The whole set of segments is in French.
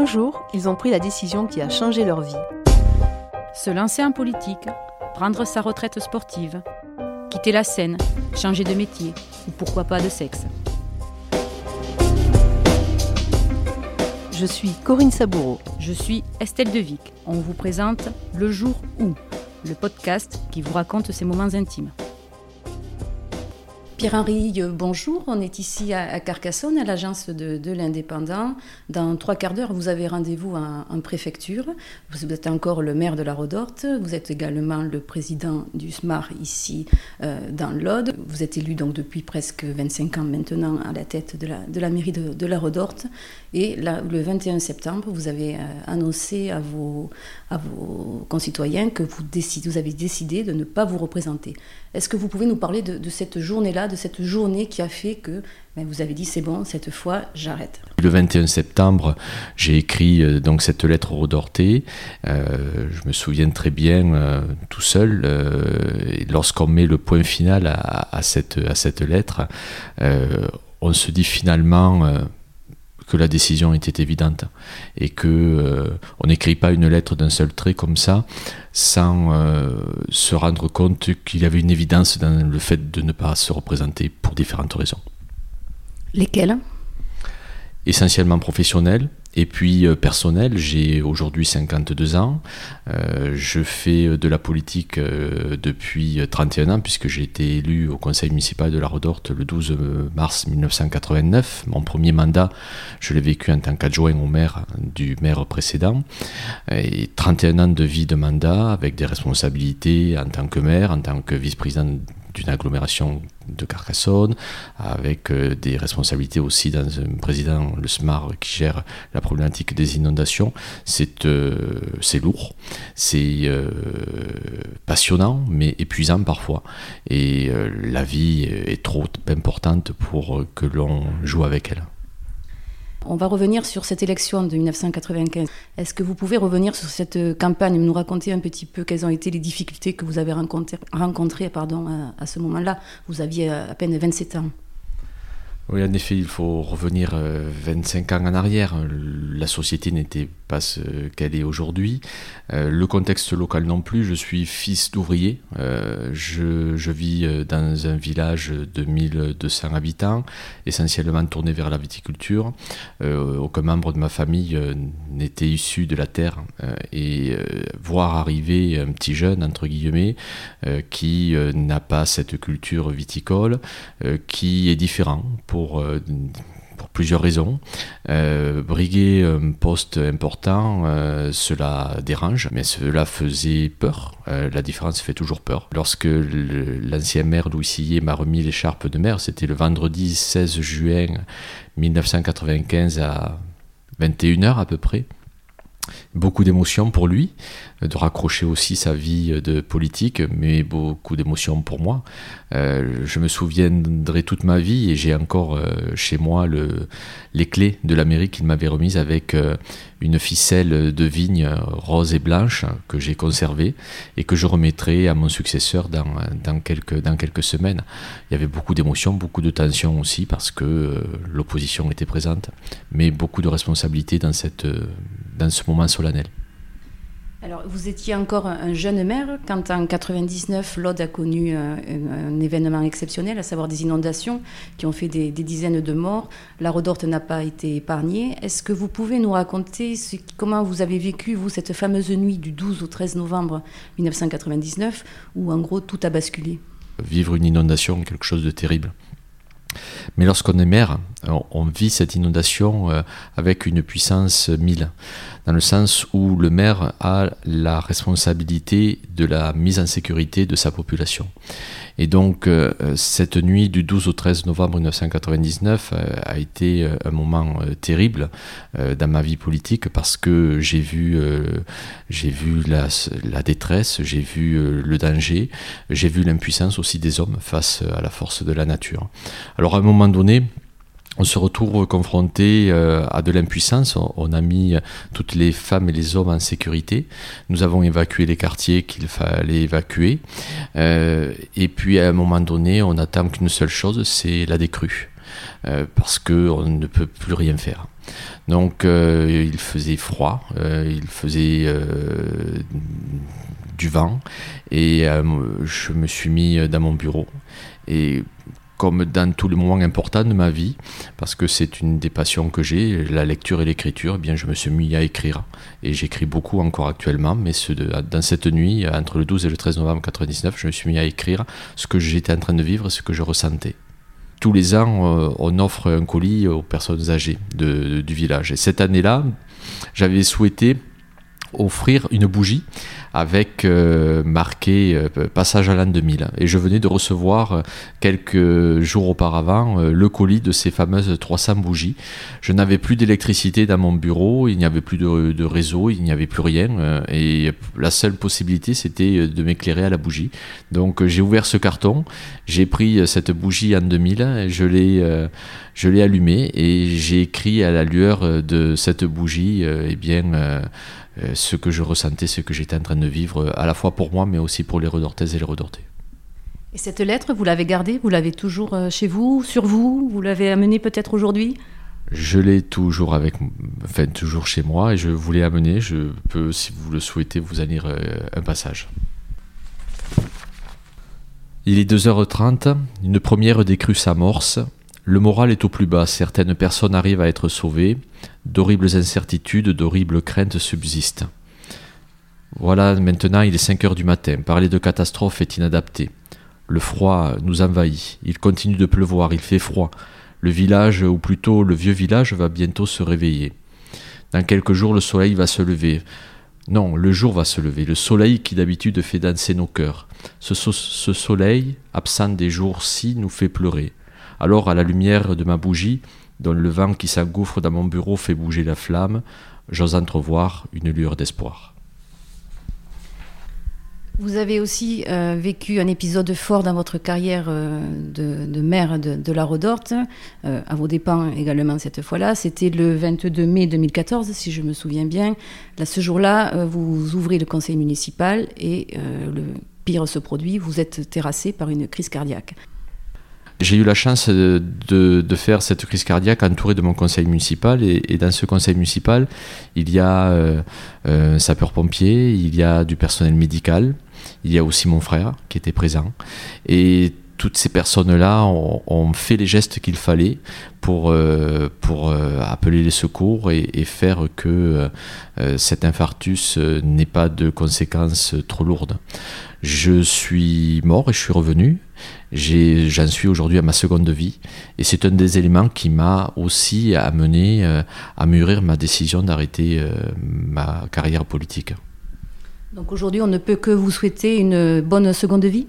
Un jour, ils ont pris la décision qui a changé leur vie. Se lancer en politique, prendre sa retraite sportive, quitter la scène, changer de métier ou pourquoi pas de sexe. Je suis Corinne Saboureau. Je suis Estelle Devic. On vous présente Le jour où, le podcast qui vous raconte ces moments intimes. Pierre-Henri, euh, bonjour. On est ici à Carcassonne, à l'agence de, l'Indépendant. Dans trois quarts d'heure, vous avez rendez-vous en, préfecture. Vous êtes encore le maire de la Rodorte. Vous êtes également le président du SMAR ici euh, dans l'Aude. Vous êtes élu donc depuis presque 25 ans maintenant à la tête de la, mairie de, la Rodorte. Et le 21 septembre, vous avez euh, annoncé à vos, concitoyens que vous avez décidé de ne pas vous représenter. Est-ce que vous pouvez nous parler de, cette journée-là, de cette journée qui a fait que ben, vous avez dit c'est bon, cette fois j'arrête Le 21 septembre, j'ai écrit euh, donc cette lettre au Rodorté. Euh, je me souviens très bien, euh, tout seul, lorsqu'on met le point final à, cette, à cette lettre, on se dit finalement que la décision était évidente et que euh, on n'écrit pas une lettre d'un seul trait comme ça sans euh, se rendre compte qu'il y avait une évidence dans le fait de ne pas se représenter pour différentes raisons. Lesquelles? Essentiellement professionnelles, et puis euh, personnel, j'ai aujourd'hui 52 ans. Euh, je fais de la politique euh, depuis 31 ans puisque j'ai été élu au conseil municipal de la Redorte le 12 mars 1989. Mon premier mandat, je l'ai vécu en tant qu'adjoint au maire du maire précédent. Et 31 ans de vie de mandat avec des responsabilités en tant que maire, en tant que vice-président d'une agglomération de Carcassonne, avec euh, des responsabilités aussi dans un président, le SMAR, qui gère la problématique des inondations. C'est euh, lourd, c'est euh, passionnant, mais épuisant parfois. Et la vie est trop importante pour que l'on joue avec elle. On va revenir sur cette élection de 1995. Est-ce que vous pouvez revenir sur cette campagne, nous raconter un petit peu quelles ont été les difficultés que vous avez rencontrées, pardon, à, ce moment-là? Vous aviez à peine 27 ans. Oui, en effet, il faut revenir 25 ans en arrière. La société n'était pas ce qu'elle est aujourd'hui. Euh, le contexte local non plus. Je suis fils d'ouvrier. Euh, je, vis euh, dans un village de 1200 habitants, essentiellement tourné vers la viticulture. aucun membre de ma famille n'était issu de la terre. et voir arriver un petit jeune, entre guillemets, qui n'a pas cette culture viticole, qui est différent pour pour plusieurs raisons. Euh, briguer un poste important, euh, cela dérange, mais cela faisait peur. Euh, la différence fait toujours peur. Lorsque l'ancien maire Louis Sillet m'a remis l'écharpe de maire, c'était le vendredi 16 juin 1995 à 21h à peu près beaucoup d'émotions pour lui, de raccrocher aussi sa vie de politique, mais beaucoup d'émotions pour moi. Euh, je me souviendrai toute ma vie et j'ai encore euh, chez moi le, les clés de la mairie qu'il m'avait remise avec euh, une ficelle de vigne rose et blanche que j'ai conservée et que je remettrai à mon successeur dans, quelques, semaines. Il y avait beaucoup d'émotions, beaucoup de tensions aussi parce que l'opposition était présente, mais beaucoup de responsabilités dans ce moment solennel. Alors, vous étiez encore un jeune maire quand en 99, l'Aude a connu euh, un, événement exceptionnel, à savoir des inondations qui ont fait des, dizaines de morts. La Redorte n'a pas été épargnée. Est-ce que vous pouvez nous raconter comment vous avez vécu, vous, cette fameuse nuit du 12 au 13 novembre 1999, où en gros tout a basculé? Vivre une inondation, quelque chose de terrible. Mais lorsqu'on est maire, on vit cette inondation euh, avec une puissance 1000, dans le sens où le maire a la responsabilité de la mise en sécurité de sa population. Et donc, euh, cette nuit du 12 au 13 novembre 1999 euh, a été un moment terrible dans ma vie politique parce que j'ai vu, j'ai vu la, la détresse, j'ai vu le danger, j'ai vu l'impuissance aussi des hommes face à la force de la nature. Alors, à un moment donné, on se retrouve confronté euh, à de l'impuissance. On a mis toutes les femmes et les hommes en sécurité. Nous avons évacué les quartiers qu'il fallait évacuer. Euh, et puis à un moment donné, on attend qu'une seule chose, c'est la décrue. parce qu'on ne peut plus rien faire. Donc il faisait froid, il faisait du vent et je me suis mis dans mon bureau. Et comme dans tous les moments importants de ma vie, parce que c'est une des passions que j'ai, la lecture et l'écriture, eh bien je me suis mis à écrire. Et j'écris beaucoup encore actuellement, mais dans cette nuit, entre le 12 et le 13 novembre 1999, je me suis mis à écrire ce que j'étais en train de vivre, ce que je ressentais. Tous les ans, euh, on offre un colis aux personnes âgées du village. Et cette année-là, j'avais souhaité offrir une bougie avec euh, marqué euh, passage à l'an 2000. Et je venais de recevoir euh, quelques jours auparavant le colis de ces fameuses 300 bougies. Je n'avais plus d'électricité dans mon bureau, il n'y avait plus de, réseau, il n'y avait plus rien. et la seule possibilité, c'était de m'éclairer à la bougie. Donc j'ai ouvert ce carton, j'ai pris cette bougie en 2000, je l'ai je l'ai allumée et j'ai écrit à la lueur de cette bougie eh bien, ce que je ressentais, ce que j'étais en train de vivre, à la fois pour moi, mais aussi pour les Redortaises et les Redortais. Et cette lettre, vous l'avez gardée Vous l'avez toujours euh, chez vous, sur vous Vous l'avez amenée peut-être aujourd'hui? Je l'ai toujours avec, enfin toujours chez moi et je voulais amener. Je peux, si vous le souhaitez, vous en lire euh, un passage. Il est 2h30, une première décrue s'amorce. Le moral est au plus bas, certaines personnes arrivent à être sauvées, d'horribles incertitudes, d'horribles craintes subsistent. Voilà, maintenant il est 5 heures du matin. Parler de catastrophe est inadapté. Le froid nous envahit. Il continue de pleuvoir, il fait froid. Le village, ou plutôt le vieux village, va bientôt se réveiller. Dans quelques jours, le soleil va se lever. Non, le jour va se lever, le soleil qui d'habitude fait danser nos cœurs. Ce, soleil, absent des jours-ci, nous fait pleurer. Alors, à la lumière de ma bougie, dont le vent qui s'engouffre dans mon bureau fait bouger la flamme, j'ose entrevoir une lueur d'espoir. Vous avez aussi euh, vécu un épisode fort dans votre carrière euh, de, maire de, la Rodorte, euh, à vos dépens également cette fois-là. C'était le 22 mai 2014, si je me souviens bien. Là, ce jour-là, vous ouvrez le conseil municipal et le pire se produit, vous êtes terrassé par une crise cardiaque. J'ai eu la chance de, faire cette crise cardiaque entouré de mon conseil municipal. Et, dans ce conseil municipal, il y a euh, un sapeur-pompier, il y a du personnel médical, il y a aussi mon frère qui était présent. Et toutes ces personnes-là ont, fait les gestes qu'il fallait pour, euh, pour euh, appeler les secours et, faire que cet infarctus n'ait pas de conséquences trop lourdes. Je suis mort et je suis revenu. J'en suis aujourd'hui à ma seconde vie. Et c'est un des éléments qui m'a aussi amené euh, à mûrir ma décision d'arrêter euh, ma carrière politique. Donc aujourd'hui, on ne peut que vous souhaiter une bonne seconde vie?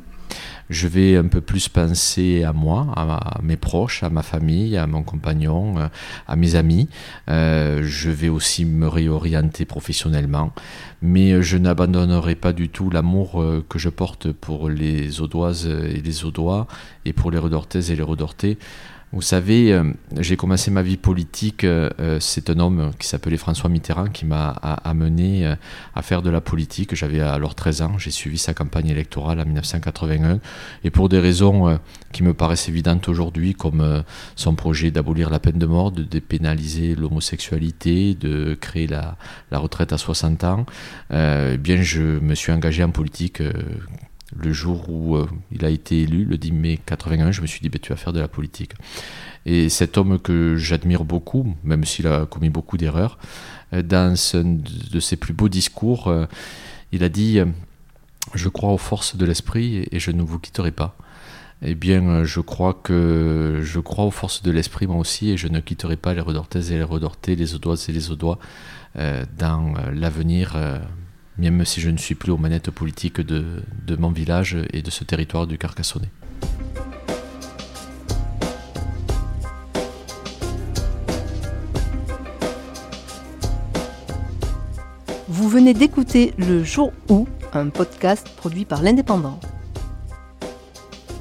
Je vais un peu plus penser à moi, à, mes proches, à ma famille, à mon compagnon, euh, à mes amis. Euh, je vais aussi me réorienter professionnellement, mais euh, je n'abandonnerai pas du tout l'amour que je porte pour les Audoises et les Audois et pour les Redortaises et les Redortais. Vous savez, euh, j'ai commencé ma vie politique, euh, euh, c'est un homme qui s'appelait François Mitterrand qui m'a amené à faire de la politique. J'avais alors 13 ans, j'ai suivi sa campagne électorale en 1981 et pour des raisons qui me paraissent évidentes aujourd'hui, comme son projet d'abolir la peine de mort, de dépénaliser l'homosexualité, de créer la, la, retraite à 60 ans, eh bien je me suis engagé en politique le jour où euh, il a été élu, le 10 mai 81, je me suis dit, ben, tu vas faire de la politique. Et cet homme que j'admire beaucoup, même s'il a commis beaucoup d'erreurs, euh, dans un de ses plus beaux discours, euh, il a dit, je crois aux forces de l'esprit et je ne vous quitterai pas. Eh bien, je crois que je crois aux forces de l'esprit moi aussi et je ne quitterai pas les Redortaises et les Redortais, les Audoises et les Audois dans l'avenir même si je ne suis plus aux manettes politiques de, mon village et de ce territoire du Carcassonnais. Vous venez d'écouter Le Jour où, un podcast produit par l'Indépendant.